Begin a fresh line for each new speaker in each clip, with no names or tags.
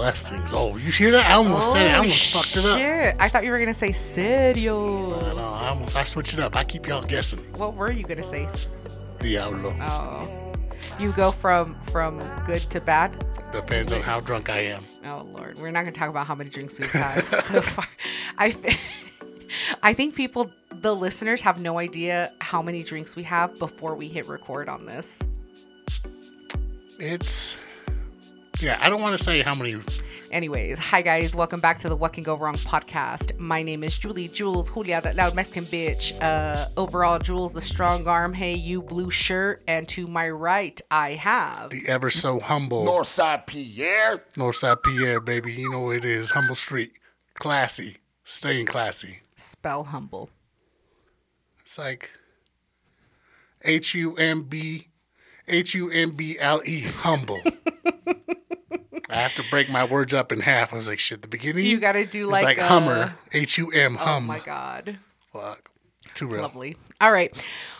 blessings. Oh, you hear that? I almost said it. I oh, almost fucked it up.
Shit. I thought you were gonna say cereal.
I know. I almost I switched it up. I keep y'all guessing.
What were you gonna say?
Diablo.
Oh, you go from from good to bad.
Depends on how drunk I am.
Oh Lord, we're not gonna talk about how many drinks we've had so far. I I think people, the listeners, have no idea how many drinks we have before we hit record on this.
It's yeah. I don't want to say how many.
Anyways, hi guys, welcome back to the What Can Go Wrong podcast. My name is Julie Jules, Julia, that loud Mexican bitch. Uh, overall, Jules, the strong arm. Hey, you blue shirt, and to my right, I have
The ever so humble
Northside Pierre.
Northside Pierre, baby. You know what it is. Humble Street. Classy. Staying classy.
spell humble.
It's like H U M B H U M B L E humble. I have to break my words up in half. I was like, shit, the beginning.
You gotta do like,
like
uh,
Hummer. H U M
Oh
hum.
my god.
Fuck. Too real.
Lovely. All right.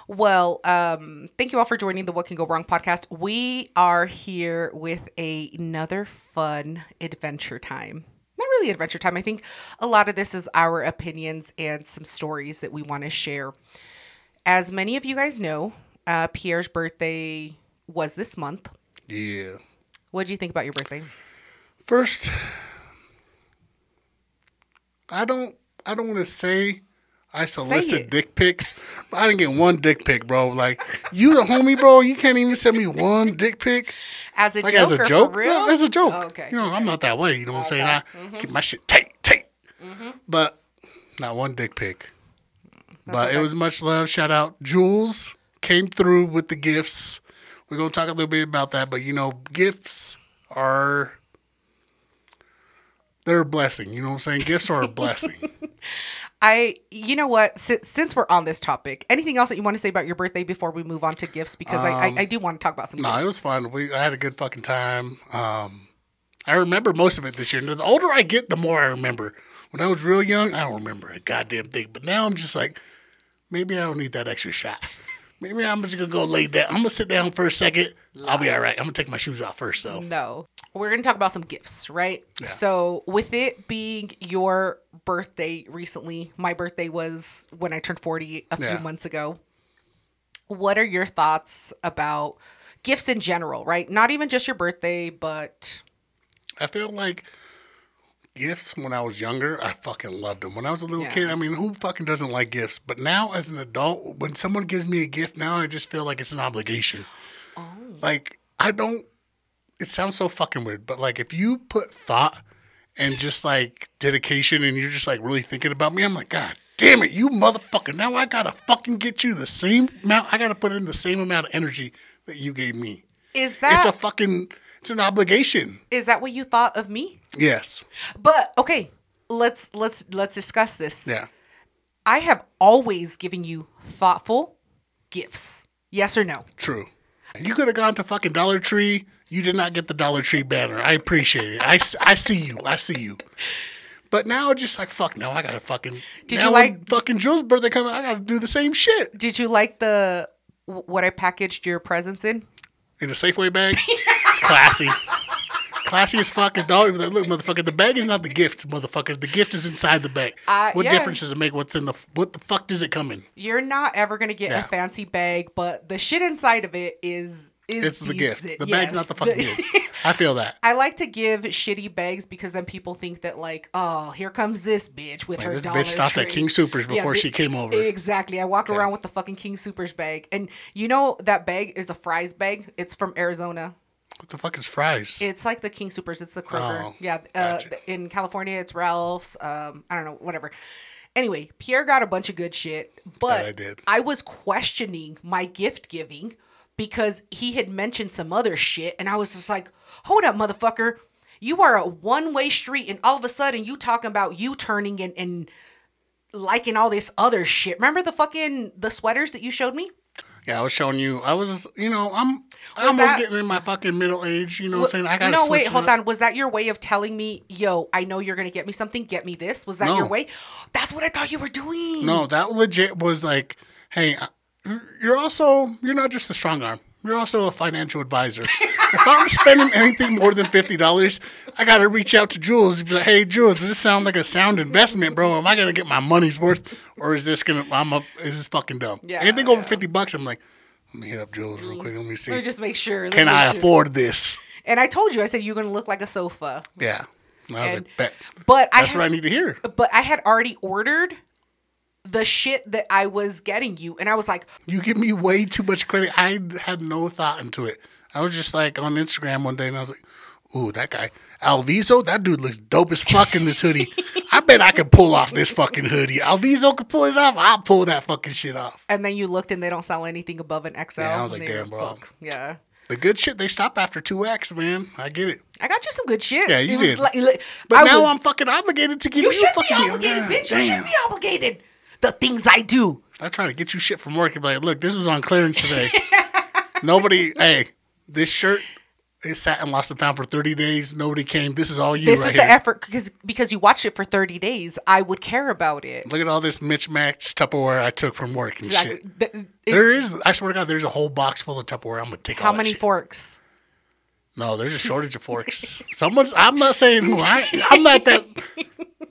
Well, um, thank you all for joining the What Can Go Wrong podcast. We are here with a, another fun adventure time. Not really adventure time. I think a lot of this is our opinions and some stories that we want to share. As many of you guys know, uh, Pierre's birthday was this month.
Yeah.
What did you think about your birthday?
First, I don't I don't want to say I solicit dick pics, but I didn't get one dick pic, bro. Like you the homie, bro. You can't even send me one dick pic.
As a
Like
joke
as a joke? No, as a joke.
Oh, okay.
You know, I'm not that way. You know what I'm saying? I
Mm-hmm.
keep my shit tight, tight. But not one dick pic. But it was much love. Shout out Jules came through with the gifts. We're gonna talk a little bit about that, but you know, gifts are they're a blessing. You know what I'm saying? Gifts are a blessing.
I, you know what? Since, since we're on this topic, anything else that you want to say about your birthday before we move on to gifts? Because I, I, I do want to talk about some.
no,
gifts.
it was fun. We I had a good fucking time. Um, I remember most of it this year. The older I get, the more I remember. When I was real young, I don't remember a goddamn thing. But now I'm just like, maybe I don't need that extra shot. Maybe I'm just gonna go lay down. I'm gonna sit down for a second. I'll be all right. I'm gonna take my shoes off first, though.
No. We're to talk about some gifts, right? Yeah. So, with it being your birthday recently, my birthday was when I turned 40 a
Yeah.
few months ago. What are your thoughts about gifts in general, right? Not even just your birthday, but
I feel like gifts when I was younger, I fucking loved them. When I was a little
Yeah.
kid, I mean, who fucking doesn't like gifts? But now, as an adult, when someone gives me a gift, now I just feel like it's an obligation.
Oh.
Like, I don't, it sounds so fucking weird, but like, if you put thought and just like dedication and you're just like really thinking about me, I'm like, God damn it, you motherfucker. Now I gotta fucking get you the same amount, I gotta put in the same amount of energy that you gave me.
is that?
It's a fucking, it's an obligation.
is that what you thought of me?
Yes.
But okay, let's let's let's discuss this.
Yeah.
I have always given you thoughtful gifts. Yes or no?
True. You could have gone to fucking Dollar Tree. You did not get the Dollar Tree banner. I appreciate it. I, I see you. I see you. But now, just like fuck. No, I gotta fucking.
Did you like-
fucking Joe's birthday coming? I gotta do the same shit
Did you like the what I packaged your presents in?
in a Safeway bag. Classy. Classy as fuck. As dog. Look, motherfucker. The bag is not the gift, motherfucker. The gift is inside the bag.
Uh,
what
yeah.
difference does it make? What's in the? What the fuck does it come in?
You're not ever gonna get
Yeah.
a fancy bag, but the shit inside of it is is
It's the gift. The
Yes.
bag's not the fucking gift. I feel that.
I like to give shitty bags because then people think that like, oh, here comes this bitch with her
this
Dollar
bitch stopped at King Supers before
thi-
she came over.
Exactly. I walk around with the fucking King Supers bag, and you know that bag is a Fry's bag. It's from Arizona.
What the fuck is Fry's?
It's like the King Supers. It's the Kroger.
Oh,
yeah. Uh,
gotcha.
In California, it's Ralph's. Um, I don't know, whatever. Anyway, Pierre got a bunch of good shit, but
I did.
I was questioning my gift giving because he had mentioned some other shit, and I was just like, "Hold up, motherfucker! You are a one way street, and all of a sudden you talking about you turning and and liking all this other shit. Remember the fucking the sweaters that you showed me?
Yeah, I was showing you. I was, you know, I'm
Was
almost
that-
getting in my fucking middle age. You know what I'm saying? I gotta
no, wait, hold
up.
on. Was that your way of telling me, yo, I know you're gonna get me something, get me this? Was that
No.
your way? That's what I thought you were doing.
No, that legit was like, hey, you're also you're not just a strong arm. You're also a financial advisor. if I'm spending anything more than fifty dollars, I gotta reach out to Jules and be like, "Hey, Jules, does this sound like a sound investment, bro? Am I gonna get my money's worth, or is this gonna? I'm a, is this fucking dumb?
Yeah,
anything over
yeah.
fifty bucks, I'm like, let me hit up Jules real quick. Let me see.
Let me just make sure. let
Can I
sure.
afford this?
And I told you, I said you're gonna look like a sofa.
Yeah. And I was
And-
like, bet.
But I
That's
had,
what I need to hear.
but I had already ordered the shit that I was getting you, and I was like,
You give me way too much credit. I had no thought into it. I was just like on Instagram one day and I was like, ooh, that guy. Alviso, that dude looks dope as fuck in this hoodie. I bet I could pull off this fucking hoodie. Alviso could pull it off. I'll pull that fucking shit off.
and then you looked and they don't sell anything above an XL.
Yeah, I was like, damn, bro.
fuck. Yeah.
The good shit, they stop after 2X, man. I get it.
I got you some good shit.
Yeah, you
It
did.
like- like-
But
I
now
was-
I'm fucking obligated to give
You
you,
should
fucking
be obligated, bitch. You should be obligated. The things I do.
I try to get you shit from work and be like, look, this was on clearance today. Nobody, hey, this shirt it sat and lost a pound for 30 days. Nobody came. This is all you
This
right
is
here.
the effort because because you watched it for 30 days. I would care about it.
Look at all this mismatched Tupperware I took from work and
Exactly.
shit.
The- it-
There is, I swear to God, there's a whole box full of Tupperware. I'm gonna take
how many
shit.
forks?
No, there's a shortage of forks. Someone's. I'm not saying who. I, I'm not that.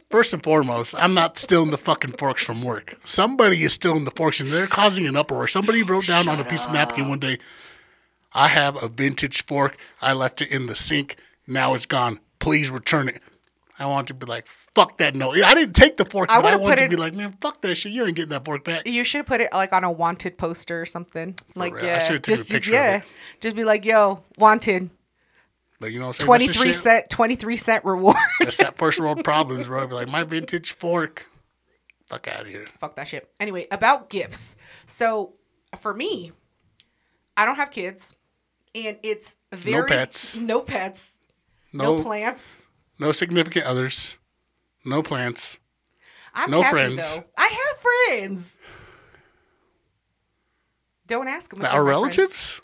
First and foremost, I'm not stealing the fucking forks from work. Somebody is stealing the forks, and they're causing an uproar. Somebody wrote down on a piece of napkin one day, "I have a vintage fork. I left it in the sink. Now it's gone. Please return it." I want to be like, "Fuck that!" No, I didn't take the fork,
I
but I want to
it-
be like, "Man, fuck that shit. You ain't getting that fork back."
You should put it like on a wanted poster or something. Like
real. I
yeah,
should've taken a
just,
picture
just
of
yeah, just be like, yo, wanted,
But you know, what I'm saying?
twenty
That's the
three
shit-
cent, twenty three cent reward.
That's that first world problems, bro. Be like, my vintage fork. Fuck out of here.
Fuck that shit. Anyway, about gifts. So for me, I don't have kids, and it's very
pets.
no pets, no,
No,
plants.
no significant others. No plants.
I'm
No
happy,
friends.
Though. I have friends. Don't ask them.
Our relatives?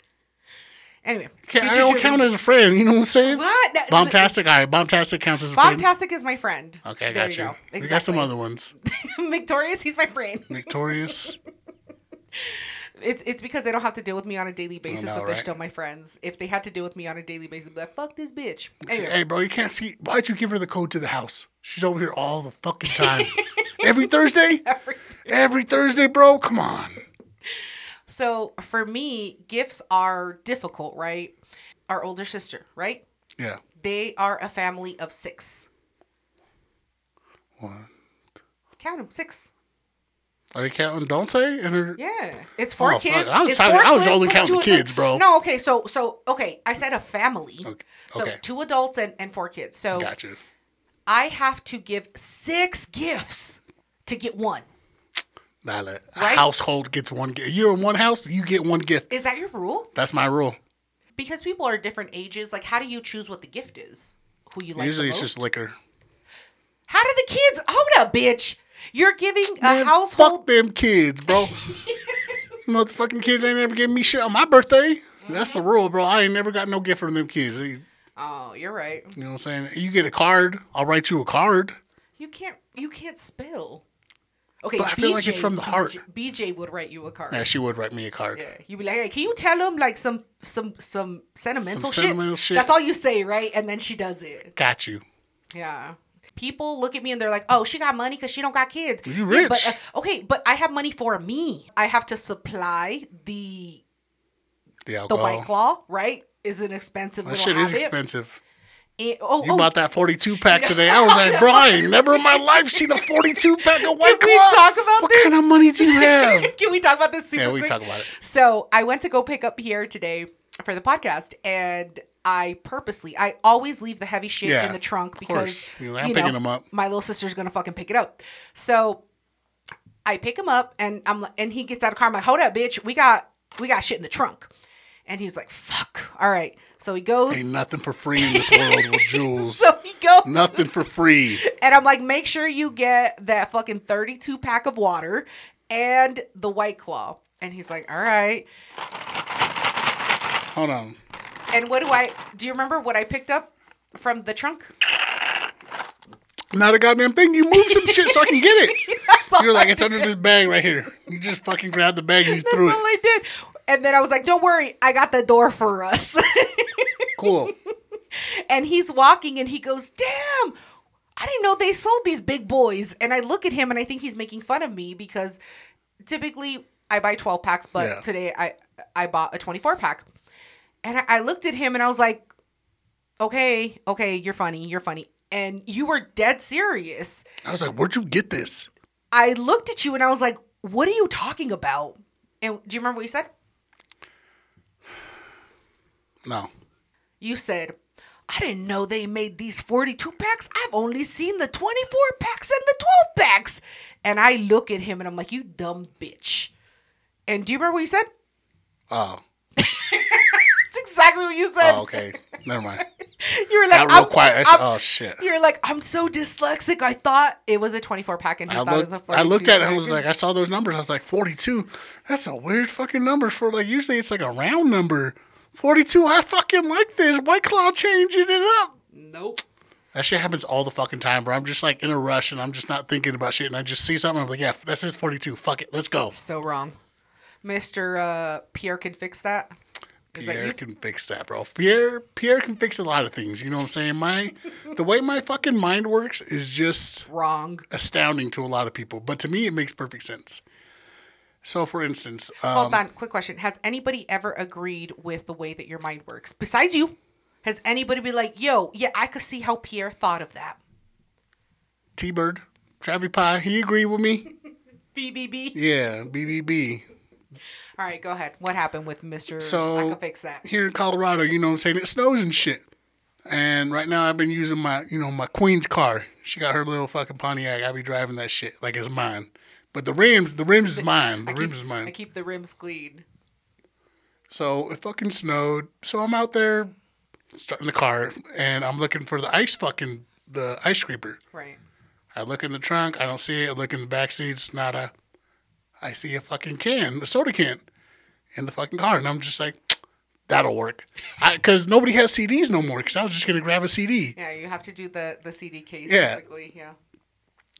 Anyway,
Okay, I don't count as a friend. You know what I'm saying?
What? No,
Bombtastic. All right, Bombtastic counts as a friend.
Bombtastic is my friend.
Okay, I
There
got you.
go.
We got some other ones.
Victorious, he's my friend.
Victorious.
It's it's because they don't have to deal with me on a daily basis
know,
that they're
right?
still my friends. If they had to deal with me on a daily basis, I'd be like, fuck this bitch. Anyway,
hey, bro, you can't see. Why'd you give her the code to the house? She's over here all the fucking time. Every Thursday? Every Thursday, bro? Come on.
so for me, gifts are difficult, right? Our older sister, right?
Yeah.
They are a family of six.
One.
Count them, six.
Are you counting Don't Say? And her.
Yeah, it's four
Oh,
kids.
I was
It's
talking- I was only counting the kids, bro.
No, okay, so so okay, I said a family.
Okay.
So
okay.
two adults and, and four kids. So
Got you.
I have to give six gifts to get one.
Nah, a
Right?
household gets one gift. You're in one house, you get one gift.
Is that your rule?
That's my rule.
Because people are different ages. Like, how do you choose what the gift is? Who you like?
Usually it's just liquor.
How do the kids? Hold up, bitch. You're giving a
Man,
household.
Fuck them kids, bro. Motherfucking kids ain't ever giving me shit on my birthday. That's the rule, bro. I ain't never got no gift from them kids. You
Oh, you're right.
You know what I'm saying? You get a card, I'll write you a card.
You can't. You can't spell. Okay,
But I feel like it's from the heart.
BJ, BJ would write you a card.
Yeah, she would write me a card.
Yeah, you'd be like, "Hey, can you tell him like some some some sentimental,
Some
shit?
sentimental shit.
That's all you say, right? And then she does it.
Got you.
Yeah. People look at me and they're like, "Oh, she got money because she don't got kids."
You
Yeah, but,
rich.
uh, okay, but I have money for me. I have to supply the
The
the white claw. Right? Is an expensive.
That shit is expensive.
Oh,
You
oh,
bought that 42 pack today. I was like, bro, I ain't never in my life seen a 42 pack of White
Can we
Claw.
talk about
what
this?
kind of money do you have?
Can we talk about this super
yeah, we
quick?
talk about it.
So I went to go pick up Pierre today for the podcast, and I purposely, I always leave the heavy shit
Yeah,
in the trunk because.
You're like, I'm
you
picking
know,
them up.
My little sister's gonna fucking pick it up. So I pick him up, and I'm and he gets out of the car. I'm like, hold up, bitch, we got we got shit in the trunk. And he's like, fuck. All right. So he goes.
Ain't nothing for free in this world with Jules.
so he goes.
nothing for free.
And I'm like, make sure you get that fucking 32 pack of water and the white claw. And he's like, all right.
Hold on.
And what do I do you remember what I picked up from the trunk?
Not a goddamn thing. You move some shit so I can get it. You're like, it's under this bag right here. You just fucking grabbed the bag and you
That's
threw
all
it.
I did. And then I was like, don't worry, I got the door for us.
Cool.
and he's walking and he goes, Damn, I didn't know they sold these big boys. And I look at him and I think he's making fun of me because typically I buy 12 packs, but
Yeah.
today I I bought a 24 pack. And I, I looked at him and I was like, Okay, okay, you're funny, you're funny. And you were dead serious.
I was like, where'd you get this?
I looked at you and I was like, What are you talking about? And do you remember what you said?
No.
You said, I didn't know they made these 42 packs. I've only seen the 24 packs and the 12 packs. And I look at him and I'm like, You dumb bitch. And do you remember what you said?
Oh.
Exactly what you said.
Oh, okay. Never mind.
You were like,
Got real
I'm-
quiet. I said,
I'm-
oh shit.
You were like, I'm so dyslexic. I thought it was a 24 pack and he
I
thought it was
looked. I
42
looked at it. and. I was like, I saw those numbers. I was like, forty-two. That's a weird fucking number for like. Usually it's like a round number. Forty-two. I fucking like this. White Claw changing it up.
Nope.
That shit happens all the fucking time. Where I'm just like in a rush and I'm just not thinking about shit, and I just see something. I'm like, yeah, that says forty-two. Fuck it. Let's go.
So wrong. Mr. Uh, Pierre can fix that.
Pierre can fix that, bro. Pierre Pierre can fix a lot of things. You know what I'm saying? My the way my fucking mind works is just
Wrong.
astounding to a lot of people, but to me it makes perfect sense. So, for instance, um,
Hold on, quick question. Has anybody ever agreed with the way that your mind works? Besides you, has anybody been like, yo, yeah, I could see how Pierre thought of that?
T Bird, Travi Pie, he agreed with me.
BBB.
Yeah, BBB.
All right, go ahead. What happened with Mr.
So
I can fix that.
here in Colorado, you know what I'm saying? It snows and shit. And right now I've been using my, you know, my queen's car. She got her little fucking Pontiac. I be driving that shit like it's mine. But the rims, the rims is mine. The
keep,
rims is mine.
I keep the rims clean.
So it fucking snowed. So I'm out there starting the car and I'm looking for the ice fucking the ice scraper.
Right.
I look in the trunk, I don't see it. I look in the back seats, nada. I see a fucking can, a soda can, in the fucking car, and I'm just like, that'll work, because nobody has CDs no more. Because I was just gonna grab a CD,
Yeah, you have to do the the CD case.
Yeah.
Basically. Yeah.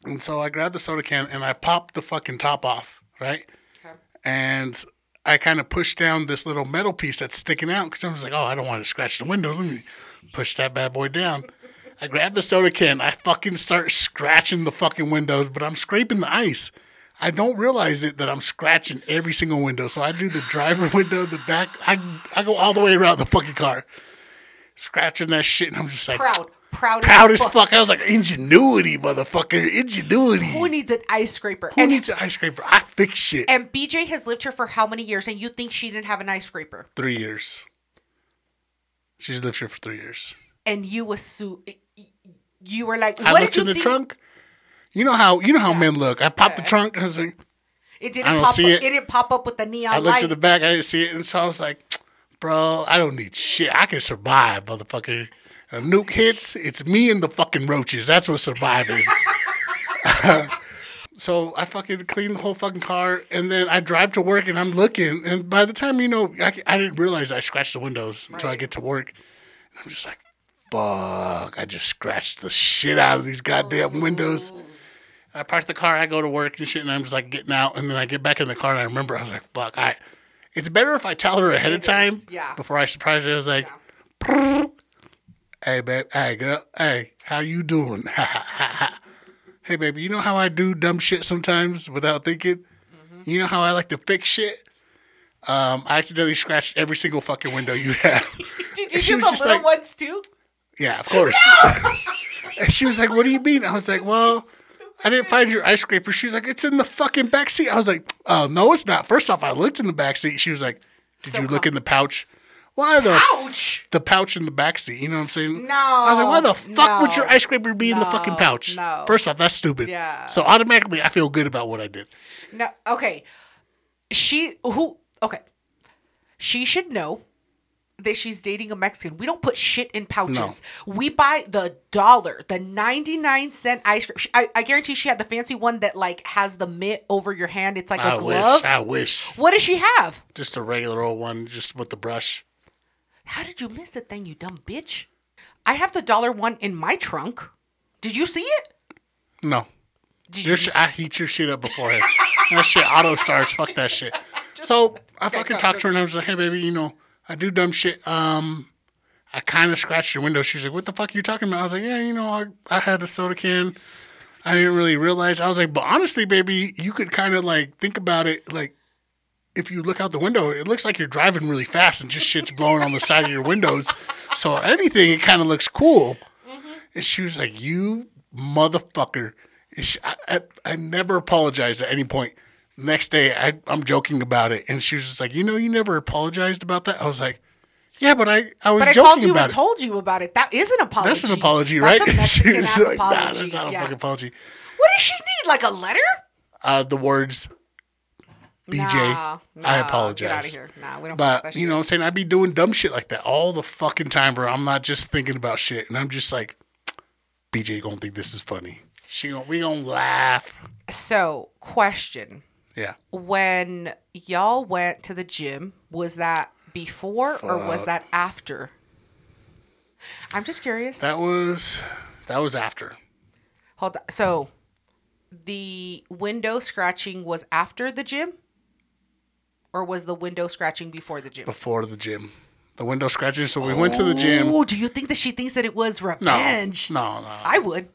and so I grabbed the soda can and I popped the fucking top off, right,
Okay.
and I kind of pushed down this little metal piece that's sticking out because I was like, oh, I don't want to scratch the windows. Let me push that bad boy down. I grab the soda can. I fucking start scratching the fucking windows, but I'm scraping the ice. I don't realize it that I'm scratching every single window. So I do the driver window, the back. I I go all the way around the fucking car, scratching that shit, and I'm just like
Proud. Proud.
proud as fuck. I was like ingenuity, motherfucker, ingenuity.
Who needs an ice scraper?
Who
and,
needs an ice scraper? I fix shit.
and BJ has lived here for how many years? And you think she didn't have an ice scraper?
Three years. She's lived here for three years.
And you assume you were like,
I looked in the
think?
trunk. You know how you know how men look. I popped the trunk. I was like,
It didn't
don't
pop.
see
up,
it.
it didn't pop up with the neon
I looked
light.
to the back. I didn't see it, and so I was like, bro, I don't need shit. I can survive, motherfucker. A nuke hits, it's me and the fucking roaches. That's what's surviving. so I fucking clean the whole fucking car, and then I drive to work, and I'm looking, and by the time you know, I, I didn't realize I scratched the windows until I get to work. And I'm just like, fuck! I just scratched the shit out of these goddamn windows. I park the car, I go to work and shit, and I'm just like getting out, and then I get back in the car, and I remember I was like, "Fuck!" I, it's better if I tell her ahead of time,
yeah.
before I surprise her. I was like, "Hey, babe, hey, girl, hey, how you doing?" hey, baby, you know how I do dumb shit sometimes without thinking.
Mm-hmm.
You know how I like to fix shit. Um, I accidentally scratched every single fucking window you have.
Did you do the little
like-
ones too?
Yeah, of course. and she was like, "What do you mean?" I was like, "Well, I didn't find your ice scraper." She's like, "It's in the fucking back seat." I was like, "Oh no, it's not." First off, I looked in the back seat. She was like, "Did
So
you look in the pouch?" Why the
Pouch?
the pouch in the back seat? You know what I'm saying?
No,
I was like, "Why the fuck would your ice scraper be in the fucking pouch?"
no.
First off, that's stupid.
Yeah.
So automatically, I feel good about what I did.
No. Okay. She who? Okay. She should know that she's dating a Mexican. We don't put shit in pouches. We buy the dollar, the ninety nine cent ice cream. I, I guarantee she had the fancy one that like has the mitt over your hand. It's like a
I wish.
glove.
I wish.
What does she have?
Just a regular old one, just with the brush.
How did you miss it then, you dumb bitch? I have the dollar one in my trunk. Did you see it?
No.
Did
Your sh- I heat your shit up beforehand. that shit auto starts. Fuck that shit. So I fucking talked to her and I was like, hey baby, you know, I do dumb shit. Um, I kind of scratched your window. She's like, what the fuck are you talking about? I was like, yeah, you know, I, I had a soda can. I didn't really realize. I was like, but honestly, baby, you could kind of like think about it. Like, if you look out the window, it looks like you're driving really fast and just shit's blowing on the side of your windows. So anything, it kind of looks cool. And she was like, you motherfucker. And she, I, I, I never apologized at any point. Next day, I, I'm joking about it. And she was just like, you know, you never apologized about that. I was like, yeah, but I, I was
But I
joking
called you
about
and
it.
told you about it. That is an apology.
That's an apology,
That's
right?
a Mexican
she was
ass
like, nah,
apology.
that's not a
Yeah.
fucking apology.
What does she need? Like a letter?
Uh, the words BJ,
Nah,
I apologize.
Get out of here. Nah, we don't.
But you know what I'm saying? I'd be doing dumb shit like that all the fucking time where I'm not just thinking about shit. And I'm just like, BJ gonna think this is funny. She gonna we gonna laugh.
So, question:
Yeah.
When y'all went to the gym, was that before or was that after? I'm just curious.
That was that was after.
Hold on. So, the window scratching was after the gym, or was the window scratching before the gym?
Before the gym. The window scratching. So we went to the oh, gym.
Oh, do you think that she thinks that it was revenge?
No, no.
I would.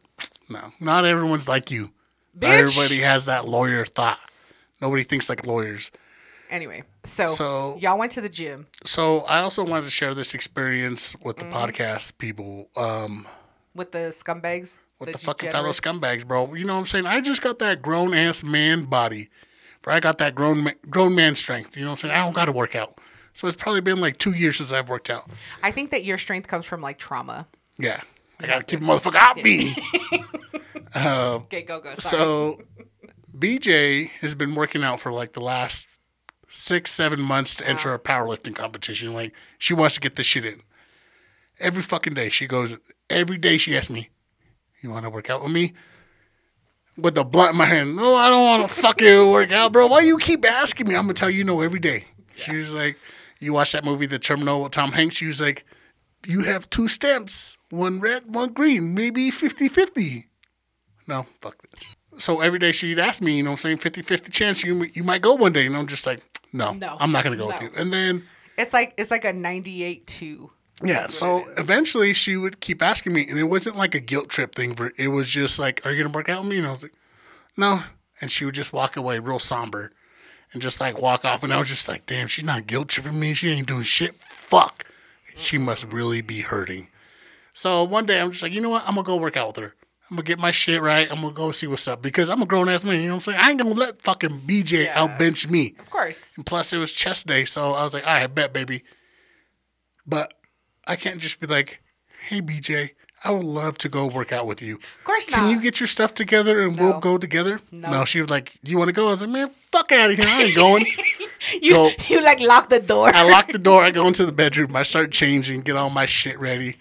No. Not everyone's like you. Not everybody has that lawyer thought. Nobody thinks like lawyers.
Anyway, so,
So-
y'all went to the gym.
So I also wanted to share this experience with
Mm-hmm.
the podcast people. Um,
with the scumbags.
with the, fucking fellow scumbags, bro. You know what I'm saying? I just got that grown ass man body. Bro, I got that grown ma- grown man strength. You know what I'm saying? I don't got to work out. So it's probably been like two years since I've worked out.
I think that your strength comes from like trauma.
Yeah. I got to keep a motherfucker out me.
Okay, go go. Sorry.
So BJ has been working out for like the last six, seven months to enter a powerlifting competition. Like she wants to get this shit in. Every fucking day she goes. Every day she asks me, "You want to work out with me?" With the blunt in my hand. No, I don't want to fucking work out, bro. Why you keep asking me? I'm gonna tell you no every day. She was like, "You watch that movie, The Terminal with Tom Hanks?" She was like, "You have two stamps, one red, one green, maybe 50-50. No, fuck it. So every day she'd ask me, you know what I'm saying, 50 50 chance you, you might go one day. And I'm just like, no,
No.
I'm not going to go with you. And then,
it's like it's like a ninety-eight two.
yeah, so eventually she would keep asking me. And it wasn't like a guilt trip thing. For, it was just like, are you going to work out with me? And I was like, no. And she would just walk away real somber and just like walk off. And I was just like, damn, she's not guilt tripping me. She ain't doing shit. Fuck. She must really be hurting. So one day I'm just like, you know what? I'm gonna go work out with her. I'm gonna get my shit right. I'm gonna go see what's up because I'm a grown ass man. You know what I'm saying? I ain't gonna let fucking BJ
Yeah.
outbench me.
Of course.
And plus, it was chest day, so I was like, all right, bet, baby. But I can't just be like, hey, BJ, I would love to go work out with you.
Of course
Can
not.
Can you get your stuff together and we'll go together?
No.
she was like, you want to go? I was like, man, fuck out of here. I ain't going.
you
go.
you like lock the door.
I lock the door. I go into the bedroom. I start changing, get all my shit ready.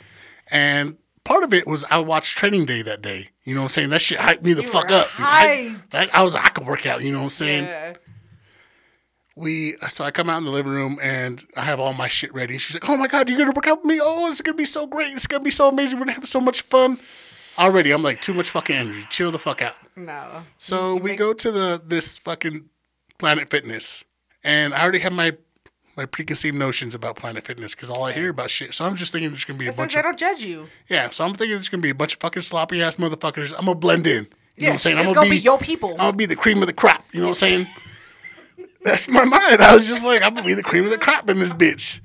And part of it was I watched Training Day that day. You know what I'm saying? That shit hyped me the
You
fuck up. I. I was like, I could work out. You know what I'm saying?
Yeah.
we so I come out in the living room and I have all my shit ready. She's like, "Oh my god, you're gonna work out with me? Oh, it's gonna be so great. It's gonna be so amazing. We're gonna have so much fun." Already, I'm like too much fucking energy. Chill the fuck out.
No.
So we go to the this fucking Planet Fitness, and I already have my my preconceived notions about Planet Fitness because all I hear about shit. So I'm just thinking there's gonna be a bunch
they
of
don't judge you.
yeah. So I'm thinking there's gonna be a bunch of fucking sloppy ass motherfuckers. I'm gonna blend in. You know what I'm saying? I'm
it's gonna be your people.
I'm gonna be the cream of the crop. You know what I'm saying? That's my mind. I was just like, I'm gonna be the cream of the crop in this bitch.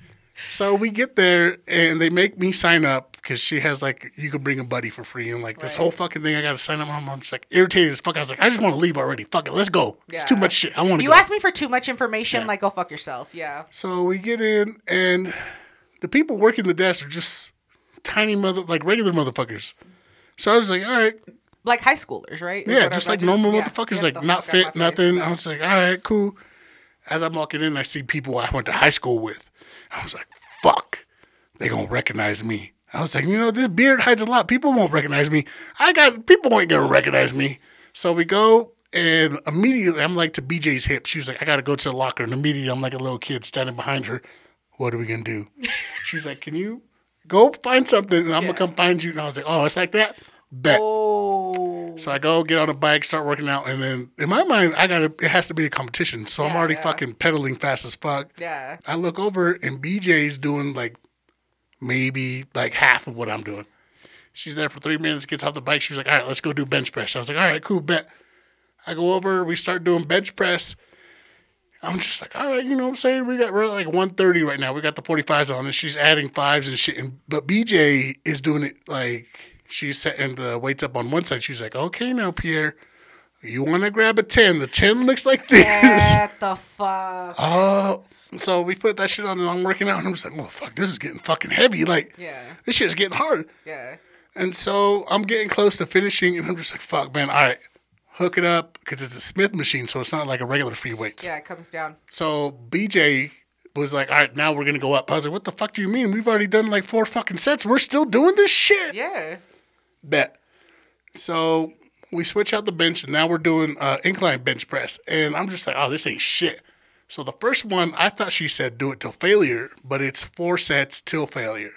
So we get there and they make me sign up because she has like you can bring a buddy for free and like this
Right.
whole fucking thing I gotta sign up. I'm, I'm like irritated as fuck. I was like, I just want to leave already. Fuck it, let's go. It's too much shit. I want to
You
go.
asked me for too much information.
Yeah.
Like, go fuck yourself. Yeah.
So we get in, and the people working the desk are just tiny mother, like regular motherfuckers. So I was like, all right,
Like high schoolers, right?
Yeah, just like normal
Yeah.
motherfuckers, like not
my
fit, nothing.
No.
I was like, all right, cool. As I'm walking in, I see people I went to high school with. I was like, fuck, they gonna recognize me. I was like, you know, this beard hides a lot. People won't recognize me. I got people ain't gonna recognize me. So we go, and immediately I'm like to BJ's hip. She was like, I gotta go to the locker, and immediately I'm like a little kid standing behind her. What are we gonna do? she was like, can you go find something, and I'm
Yeah.
gonna come find you. And I was like, oh, it's like that. Bet.
Oh.
So I go get on a bike, start working out, and then in my mind, I got to it has to be a competition. So I'm already
yeah.
fucking pedaling fast as fuck.
Yeah.
I look over and BJ's doing like maybe like half of what I'm doing. She's there for three minutes, gets off the bike. She's like, all right, let's go do bench press. I was like, all right, cool, bet. I go over, we start doing bench press. I'm just like, all right, you know what I'm saying? We got we're at like 130 right now. We got the 45s on, and she's adding fives and shit. And, but BJ is doing it like she's setting the weights up on one side. She's like, okay, now Pierre, you want to grab a 10? The 10 looks like this.
What the fuck?
Oh, so we put that shit on, and I'm working out, and I'm just like, well, fuck, this is getting fucking heavy. Like,
Yeah.
this shit's getting hard.
Yeah.
And so I'm getting close to finishing, and I'm just like, fuck, man, all right, hook it up because it's a Smith machine, so it's not like a regular free weights.
Yeah, it comes down.
So BJ was like, all right, now we're gonna go up. I was like, what the fuck do you mean? We've already done like four fucking sets. We're still doing this shit.
Yeah.
Bet. So we switch out the bench, and now we're doing uh, incline bench press. And I'm just like, oh, this ain't shit. So the first one, I thought she said do it till failure, but it's four sets till failure.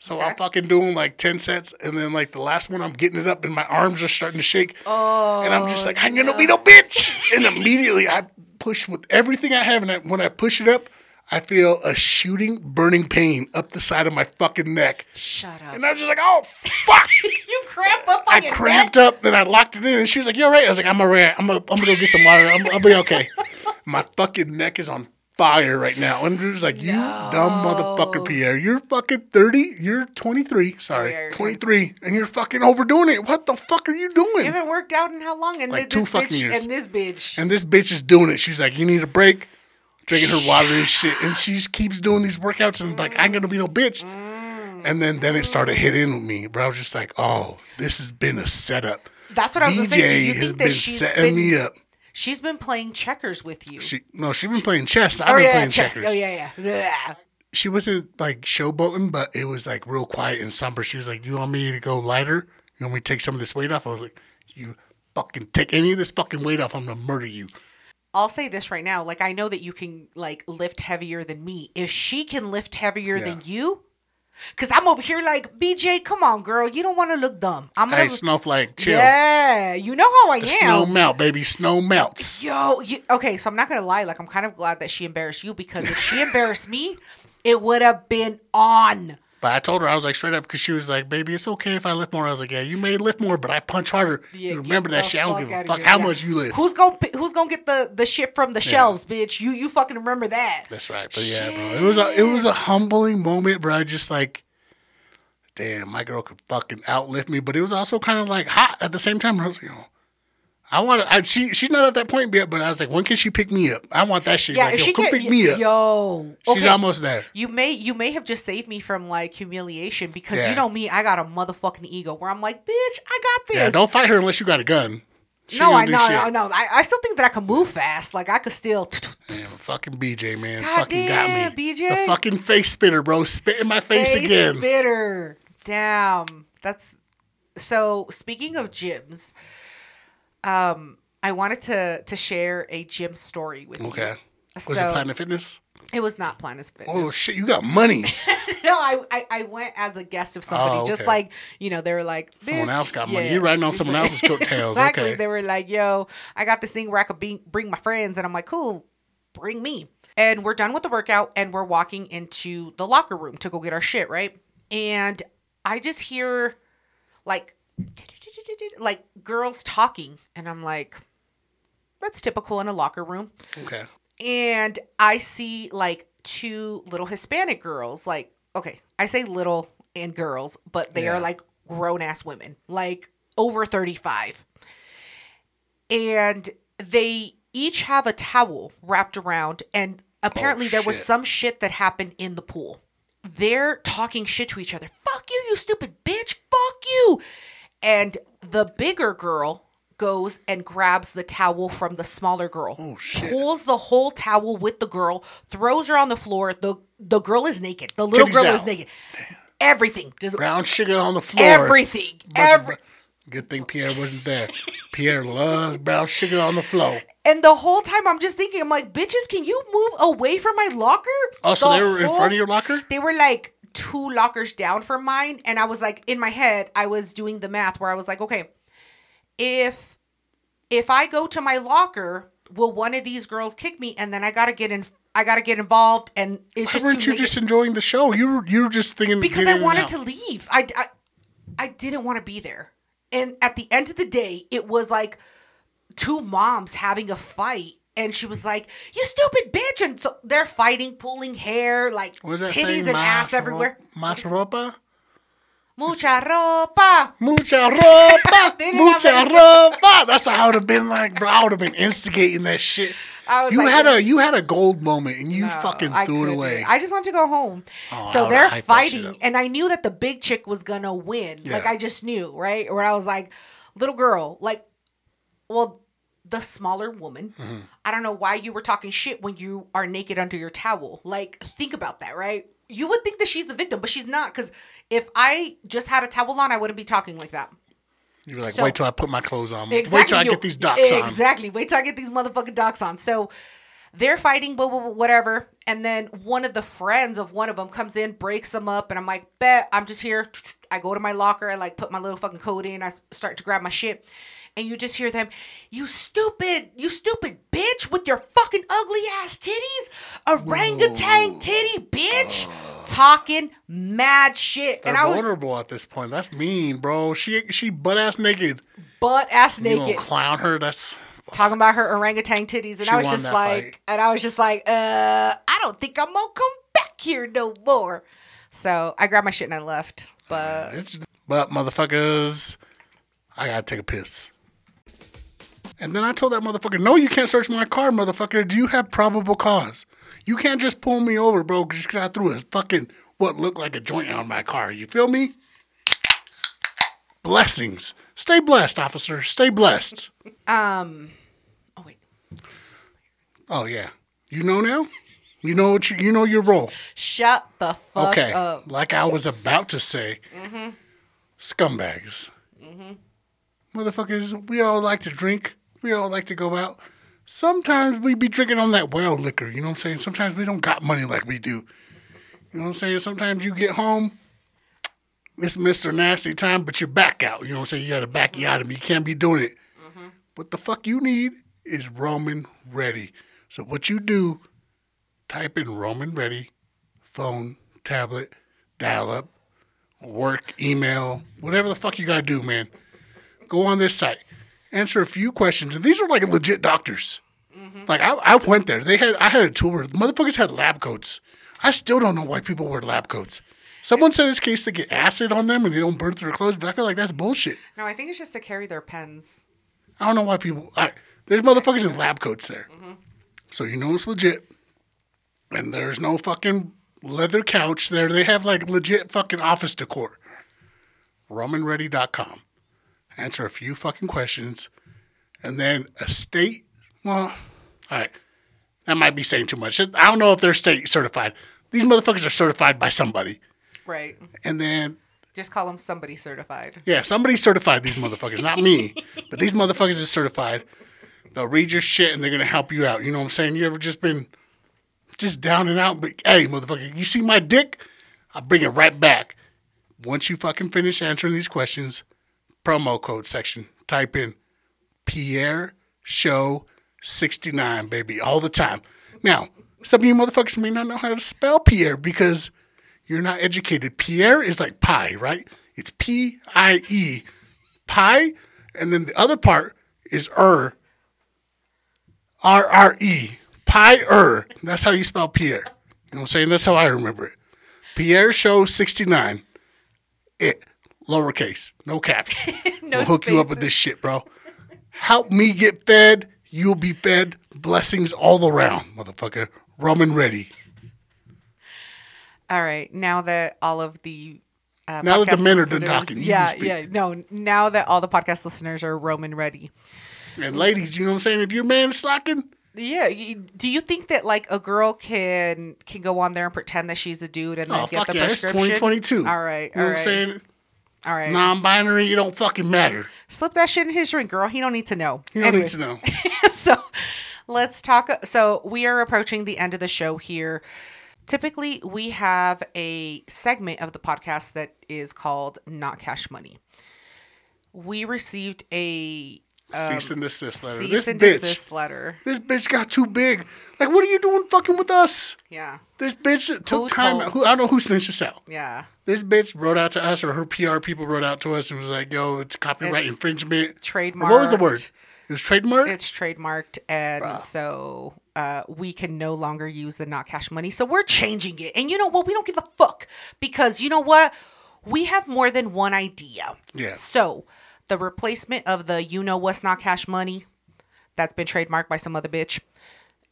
So I'm fucking doing like 10 sets, and then like the last one, I'm getting it up, and my arms are starting to shake.
Oh.
And I'm just like, I ain't gonna be no bitch. And immediately I push with everything I have. And I, when I push it up, I feel a shooting, burning pain up the side of my fucking neck.
Shut up.
And I was just like, oh, fuck.
you cramp up on
I cramped
neck?
up and I locked it in. And she was like, you're right. I was like, I'm all right. I'm gonna, I'm gonna go get some water. I'm, I'll be okay. My fucking neck is on fire right now. And Drew's like, you dumb motherfucker, Pierre. You're fucking 30. You're 23. Sorry,
you're
23. And you're fucking overdoing it. What the fuck are you doing?
You haven't worked out in how long? And
Like
this
two fucking
bitch,
years.
And this bitch.
And this bitch is doing it. She's like, you need a break, drinking her water and shit. And she just keeps doing these workouts and like, I ain't gonna be no bitch. And then then it started hitting with me, bro. I was just like, oh, this has been a setup.
That's what I was gonna say. Do you
has
think that
been
she's
setting
been,
me up.
She's been playing checkers with you.
She no, she's been playing chess. I've
oh
been
yeah,
playing
chess.
checkers.
Oh yeah, yeah.
She wasn't like showboating, but it was like real quiet and somber. She was like, "You want me to go lighter? You want me to take some of this weight off?" I was like, "You fucking take any of this fucking weight off, I'm gonna murder you."
I'll say this right now. Like I know that you can like lift heavier than me. If she can lift heavier
Yeah.
than you, because I'm over here like BJ. Come on, girl. You don't want to look dumb. I'm gonna.
Hey, snowflake, chill.
Yeah, you know how I
The
am.
snow melt, baby. Snow melts.
Yo, you, okay, so I'm not gonna lie. Like, I'm kind of glad that she embarrassed you because if she embarrassed me, it would have been on.
But I told her I was like straight up because she was like, "Baby, it's okay if I lift more." I was like, "Yeah, you may lift more, but I punch harder."
Yeah,
you remember that shit? I don't give a fuck how
Yeah.
much you lift.
Who's gonna Who's gonna get the the shit from the shelves, bitch? You you fucking remember that?
That's right. But yeah, bro, it was a it was a humbling moment, bro. I just like, damn, my girl could fucking outlift me, but it was also kind of like hot at the same time. I was, you oh, know, I want to. She she's not at that point yet, but I was like, when can she pick me up? I want that shit.
Yeah,
like,
if
yo,
she
come
can,
pick me up.
Yo,
She's
okay.
almost there.
You may you may have just saved me from like humiliation because
Yeah.
you know me, I got a motherfucking ego where I'm like, bitch, I got this.
Yeah, don't fight her unless you got a gun. She
no, I no, no, no. I, I still think that I can move fast. Like I could still.
Damn, fucking BJ, man,
God
fucking
damn,
got me.
BJ.
The fucking face spitter, bro, spit in my face,
Face
again.
Spitter. Damn. That's so speaking of gyms, um, I wanted to to share a gym story with you.
Okay, was
So-
it Planet Fitness?
It was not Planet Fitness.
Oh shit, you got money.
no, I, I I went as a guest of somebody,
Oh,
just like you know, they were like
Someone else got money.
yeah.
You're riding on someone else's coattails.
exactly.
Okay.
They were like, "Yo, I got this thing where I could be, bring my friends," and I'm like, "Cool, bring me." And we're done with the workout, and we're walking into the locker room to go get our shit, right? And I just hear like like girls talking, and I'm like, "That's typical in a locker room."
Okay.
and I see like two little Hispanic girls. Like, okay, I say little and girls, but they
Yeah.
are like grown ass women, like over 35. And they each have a towel wrapped around, and apparently oh, there was some shit that happened in the pool. They're talking shit to each other. Fuck you, you stupid bitch. Fuck you. And the bigger girl goes and grabs the towel from the smaller girl.
Oh, shit.
Pulls the whole towel with the girl, throws her on the floor. The the girl is naked. The little
Titties
girl is
out.
naked. Everything. Just
Brown sugar on the floor.
everything.
Of
Every
Good thing Pierre wasn't there. Pierre loves brown sugar on the floor.
and the whole time I'm just thinking, I'm like, bitches, can you move away from my locker?
Oh, so
The
they were in front of your locker?
They were like two lockers down from mine. And I was like, in my head, I was doing the math where I was like, okay, if if I go to my locker, will one of these girls kick me? And then I gotta get in I got to get involved, and it's
Why
just
weren't you
late.
just enjoying the show? You were you were just thinking
because I wanted
out.
to leave. I, I I didn't want to be there. And at the end of the day, it was like two moms having a fight. And she was like, "You stupid bitch!" And so they're fighting, pulling hair, like
was that
titties and ass
ro-
everywhere.
Mas ropa?
Mucha ropa.
Mucha ropa, mucha ropa. That's how I would have been like, bro. I would have been instigating that shit. You
like,
had a you had a gold moment and you
No,
fucking threw it away.
I just want to go home.
Oh,
so they're
hyped that shit
fighting, and I knew that the big chick was gonna win. Like I just knew, right? Where I was like, little girl, like, well, the smaller woman.
Mm-hmm.
I don't know why you were talking shit when you are naked under your towel. Like, think about that, right? You would think that she's the victim, but she's not. Because if I just had a towel on, I wouldn't be talking like that.
You're like,
so-
wait till I put my clothes on.
Exactly.
Wait till I get these docs on.
Exactly. Wait till I get these motherfucking docs on. So they're fighting, blah, blah, blah, whatever. And then one of the friends of one of them comes in, breaks them up, and I'm like, bet, I'm just here. I go to my locker, I like put my little fucking coat in, I start to grab my shit. And you just hear them, you stupid, you stupid bitch with your fucking ugly ass titties, orangutan titty bitch, talking mad shit.
They're
and I was
vulnerable at this point. That's mean, bro. She she butt ass naked.
butt ass naked.
You clown her? That's
talking about her orangutan titties, and
She
I was just like,
fight.
and I was just like, uh, I don't think I'm gonna come back here no more. So I grabbed my shit and I left. But
it's but motherfuckers, I gotta take a piss. And then I told that motherfucker, no, you can't search my car, motherfucker. Do you have probable cause? You can't just pull me over, bro, just because I threw a fucking what looked like a joint on my car. You feel me? Blessings. Stay blessed, officer. Stay blessed.
um, oh wait,
Oh yeah, you know now. You know what you, you know your role.
shut the fuck
Okay,
up.
like I was about to say,
Mm-hmm.
scumbags, motherfuckers. We all like to drink. We all like to go out. Sometimes we be drinking on that well liquor. You know what I'm saying? Sometimes we don't got money like we do. You know what I'm saying? Sometimes you get home, it's Mr. Nasty time, but you're back out. You know what I'm saying? You got a backy me. You can't be doing it. Mm-hmm. What the fuck you need is Roman Ready. So what you do, type in Roman Ready, phone, tablet, dial up, work, email, whatever the fuck you gotta do, man. Go on this site, answer a few questions, and these are like legit doctors. Mm-hmm. Like I, I went there. They had I had a tour. The motherfuckers had lab coats. I still don't know why people wear lab coats. Someone said it's case they get acid on them and they don't burn through their clothes, but I feel like that's bullshit.
No, I think it's just to carry their pens.
I don't know why people. Right, there's motherfuckers in lab coats there, mm-hmm. so you know it's legit. And there's no fucking leather couch there. They have like legit fucking office decor. RomanReady.com. Answer a few fucking questions, and then a state. Well, all right, that might be saying too much. I don't know if they're state certified. These motherfuckers are certified by somebody,
Right.
and then
Just call them somebody certified.
yeah, somebody certified these motherfuckers, not me. But these motherfuckers are certified. They'll read your shit and they're gonna help you out. You know what I'm saying? You ever just been just down and out? But hey, motherfucker, you see my dick? I'll bring it right back. Once you fucking finish answering these questions, promo code section, type in Pierre Show 69, baby, all the time. Now, some of you motherfuckers may not know how to spell Pierre because you're not educated. Pierre is like pie, right? It's P I E, pie, and then the other part is er, R R E, pie er. That's how you spell Pierre. You know what I'm saying? That's how I remember it. Pierre Show 69. It, lowercase, no caps.
No
we'll hook you up with this shit, bro. Help me get fed. You'll be fed. Blessings all around, motherfucker. Roman ready.
All right. Now that all of the uh,
Now that the men are done talking,
yeah, yeah. No, now that all the podcast listeners are Roman ready.
And ladies, you know what I'm saying? If your man is slacking,
Yeah. Do you think that like a girl can can go on there and pretend that she's a dude and then
oh
get
fuck
the
yeah, it's
prescription?
2022.
All right.
You know
all
what I'm saying?
All right.
Non-binary, you don't fucking matter.
Slip that shit in his drink, girl. He don't need to know.
You don't
Anyway.
need to know.
so let's talk. So we are approaching the end of the show here. Typically, we have a segment of the podcast that is called Not Cash Money. We received a
cease and desist letter.
cease
this
and
bitch,
desist letter.
this bitch got too big. Like, what are you doing fucking with us?
Yeah,
This bitch took
Who
time. Who, I don't know who snitched us out.
yeah.
This bitch wrote out to us, or her PR people wrote out to us and was like, "Yo, it's copyright
It's
infringement."
Trademark.
What was the word? It was trademark.
It's trademarked, and so uh, we can no longer use the not cash money. So we're changing it. And you know what? We don't give a fuck because you know what? We have more than one idea.
Yeah.
So the replacement of the you know what's not cash money that's been trademarked by some other bitch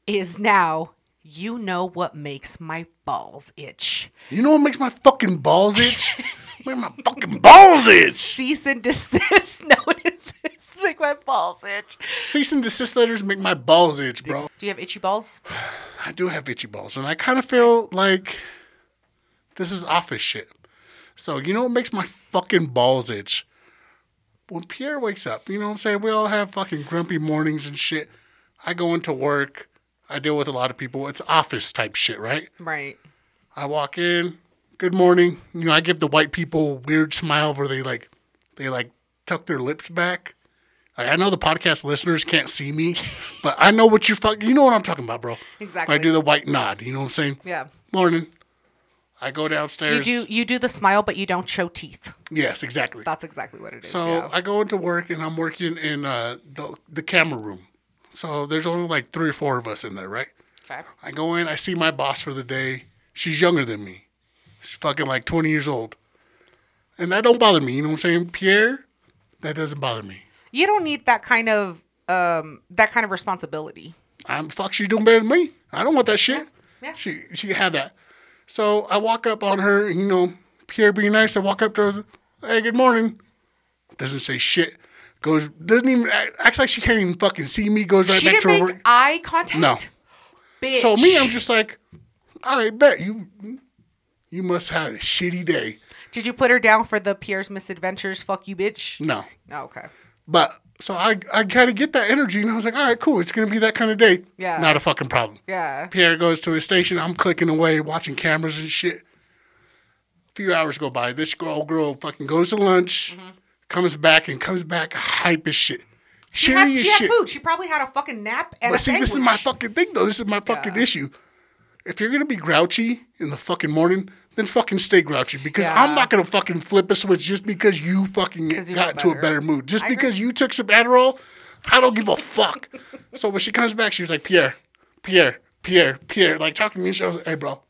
is now you know what makes my balls itch.
you know what makes my fucking balls itch? make my fucking balls itch.
Cease and desist notices make my balls itch.
Cease and desist letters make my balls itch, bro.
Do you have itchy balls?
I do have itchy balls, and I kind of feel like this is office shit. So you know what makes my fucking balls itch? When Pierre wakes up, you know what I'm saying? We all have fucking grumpy mornings and shit. I go into work. I deal with a lot of people. It's office type shit, right?
Right.
I walk in. Good morning. You know, I give the white people a weird smile where they like, they like tuck their lips back. Like, I know the podcast listeners can't see me, but I know what you fuck. You know what I'm talking about, bro.
Exactly.
I do the white nod. You know what I'm saying?
Yeah.
Morning. I go downstairs.
You do you do the smile, but you don't show teeth.
Yes, exactly.
That's exactly what it is.
So
yeah.
I go into work and I'm working in uh, the the camera room. So there's only like three or four of us in there, right?
okay.
I go in, I see my boss for the day. She's younger than me. She's fucking like 20 years old. And that don't bother me. You know what I'm saying? Pierre, that doesn't bother me.
You don't need that kind of um that kind of responsibility.
I'm fuck. She's doing better than me. I don't want that shit.
Yeah.
She she had that. So I walk up on her. You know, Pierre being nice. I walk up to her. Hey, good morning. Doesn't say shit. Goes doesn't even act- acts like she can't even fucking see me. Goes right
she
back to her
make eye contact.
No.
Bitch.
So me, I'm just like, I bet you you must have a shitty day.
Did you put her down for the Pierre's misadventures? Fuck you, bitch.
No,
No. Okay.
but so I I kind of get that energy, and I was like, all right, cool. It's gonna be that kind of day.
Yeah.
Not a fucking problem.
Yeah.
Pierre goes to his station. I'm clicking away, watching cameras and shit. Few hours go by. This girl, girl, fucking goes to lunch, mm-hmm. comes back and comes back hype as shit,
She had, she had
shit.
food. She probably had a fucking nap and
But see, this is my fucking thing, though. This is my fucking
Yeah.
issue. If you're gonna be grouchy in the fucking morning, then fucking stay grouchy because
Yeah.
I'm not gonna fucking flip a switch just because you fucking
you
got into a
better.
better mood. Just
I
because
agree.
you took some Adderall, I don't give a fuck. so when she comes back, she was like, Pierre, Pierre, Pierre, Pierre, like talking to me. She was like, Hey, bro,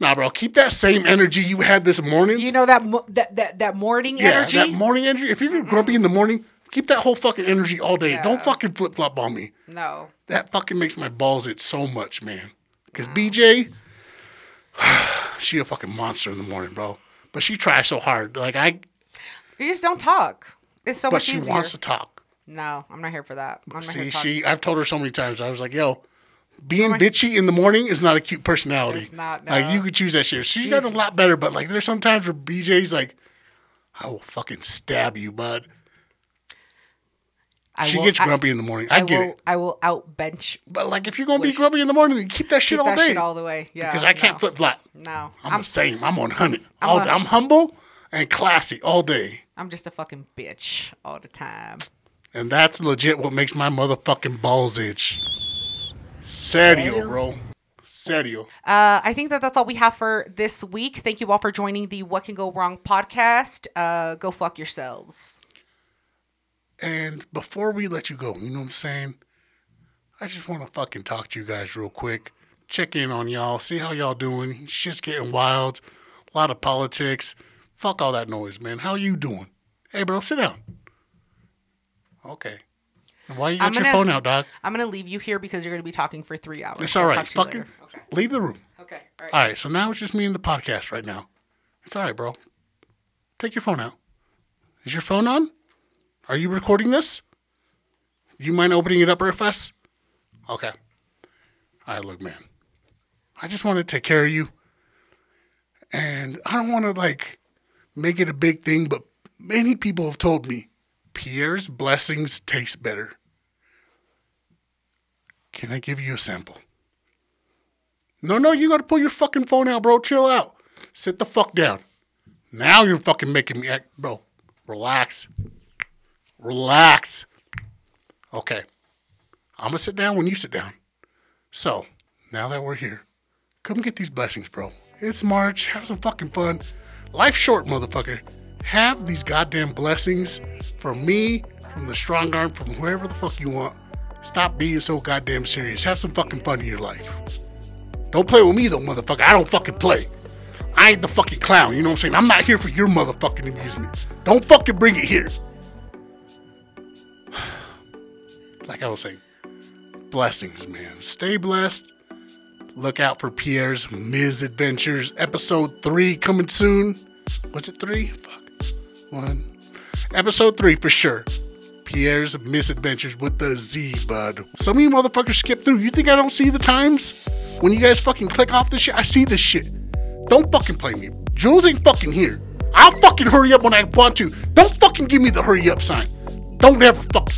nah, bro, keep that same energy you had this morning.
You know that mo- that that, that morning
yeah,
energy.
that morning energy. If you're grumpy in the morning, keep that whole fucking energy all day.
Yeah.
Don't fucking flip flop on me
no.
that fucking makes my balls itch so much, man. Because BJ, she a fucking monster in the morning, bro. But she tries so hard. Like I,
You just don't talk. It's so
but
much
she
easier.
wants to talk.
No, I'm not here for that. I'm not here
See,
to talk.
she. I've told her so many times. I was like, yo. Being bitchy in the morning is not a cute personality.
It's not,
Like you could choose that shit. She's gotten a lot better, but like there's sometimes where BJ's like, I will fucking stab you, bud.
I
She
will-
gets
I-
grumpy in the morning. I,
I
get
will,
it.
I will outbench
But like if you're gonna be grumpy in the morning, then keep that shit
keep
all
that
day.
shit all the way. Yeah.
because I can't
no.
flip flop.
No,
I'm,
I'm
the same. I'm on hundred. All
a-
day. I'm humble and classy all day,
I'm just a fucking bitch all the time.
and that's legit what makes my motherfucking balls itch. Serio, bro. Serio.
Uh, I think that that's all we have for this week. Thank you all for joining the What Can Go Wrong podcast. Uh, go fuck yourselves.
And before we let you go, you know what I'm saying? I just want to fucking talk to you guys real quick. Check in on y'all. See how y'all doing. Shit's getting wild. A lot of politics. Fuck all that noise, man. How you doing? Hey, bro, sit down. Okay. Why you got
I'm
your
gonna-
phone out, dog?
I'm gonna leave you here because you're gonna be talking for three hours.
It's all right.
all talk to you
Fucking.
Okay.
leave the room.
Okay. All right.
All right, so now it's just me and the podcast right now. It's all right, bro. Take your phone out. Is your phone on? Are you recording this? You mind opening it up real fast? Okay. All right, look, man. I just want to take care of you. And I don't want to, like, make it a big thing, but many people have told me Pierre's blessings taste better. Can I give you a sample? No, no, you gotta pull your fucking phone out, bro. Chill out. Sit the fuck down. Now you're fucking making me act, bro. Relax. Relax. Okay. I'm gonna sit down when you sit down. So, now that we're here, come get these blessings, bro. It's March. Have some fucking fun. Life's short, motherfucker. Have these goddamn blessings from me, from the strong arm, from whoever the fuck you want. Stop being so goddamn serious. Have some fucking fun in your life. Don't play with me though, motherfucker. I don't fucking play. I ain't the fucking clown. You know what I'm saying? I'm not here for your motherfucking amusement. Don't fucking bring it here. Like I was saying, blessings, man. Stay blessed. Look out for Pierre's Misadventures, episode three coming soon. What's it three? Fuck. One. Episode three for sure. Pierre's Misadventures with the Z, bud. Some of you motherfuckers skip through. You think I don't see the times? When you guys fucking click off this shit, I see this shit. Don't fucking play me. Jules ain't fucking here. I'll fucking hurry up when I want to. Don't fucking give me the hurry up sign. Don't ever fuck.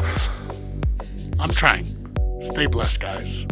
I'm trying. Stay blessed, guys.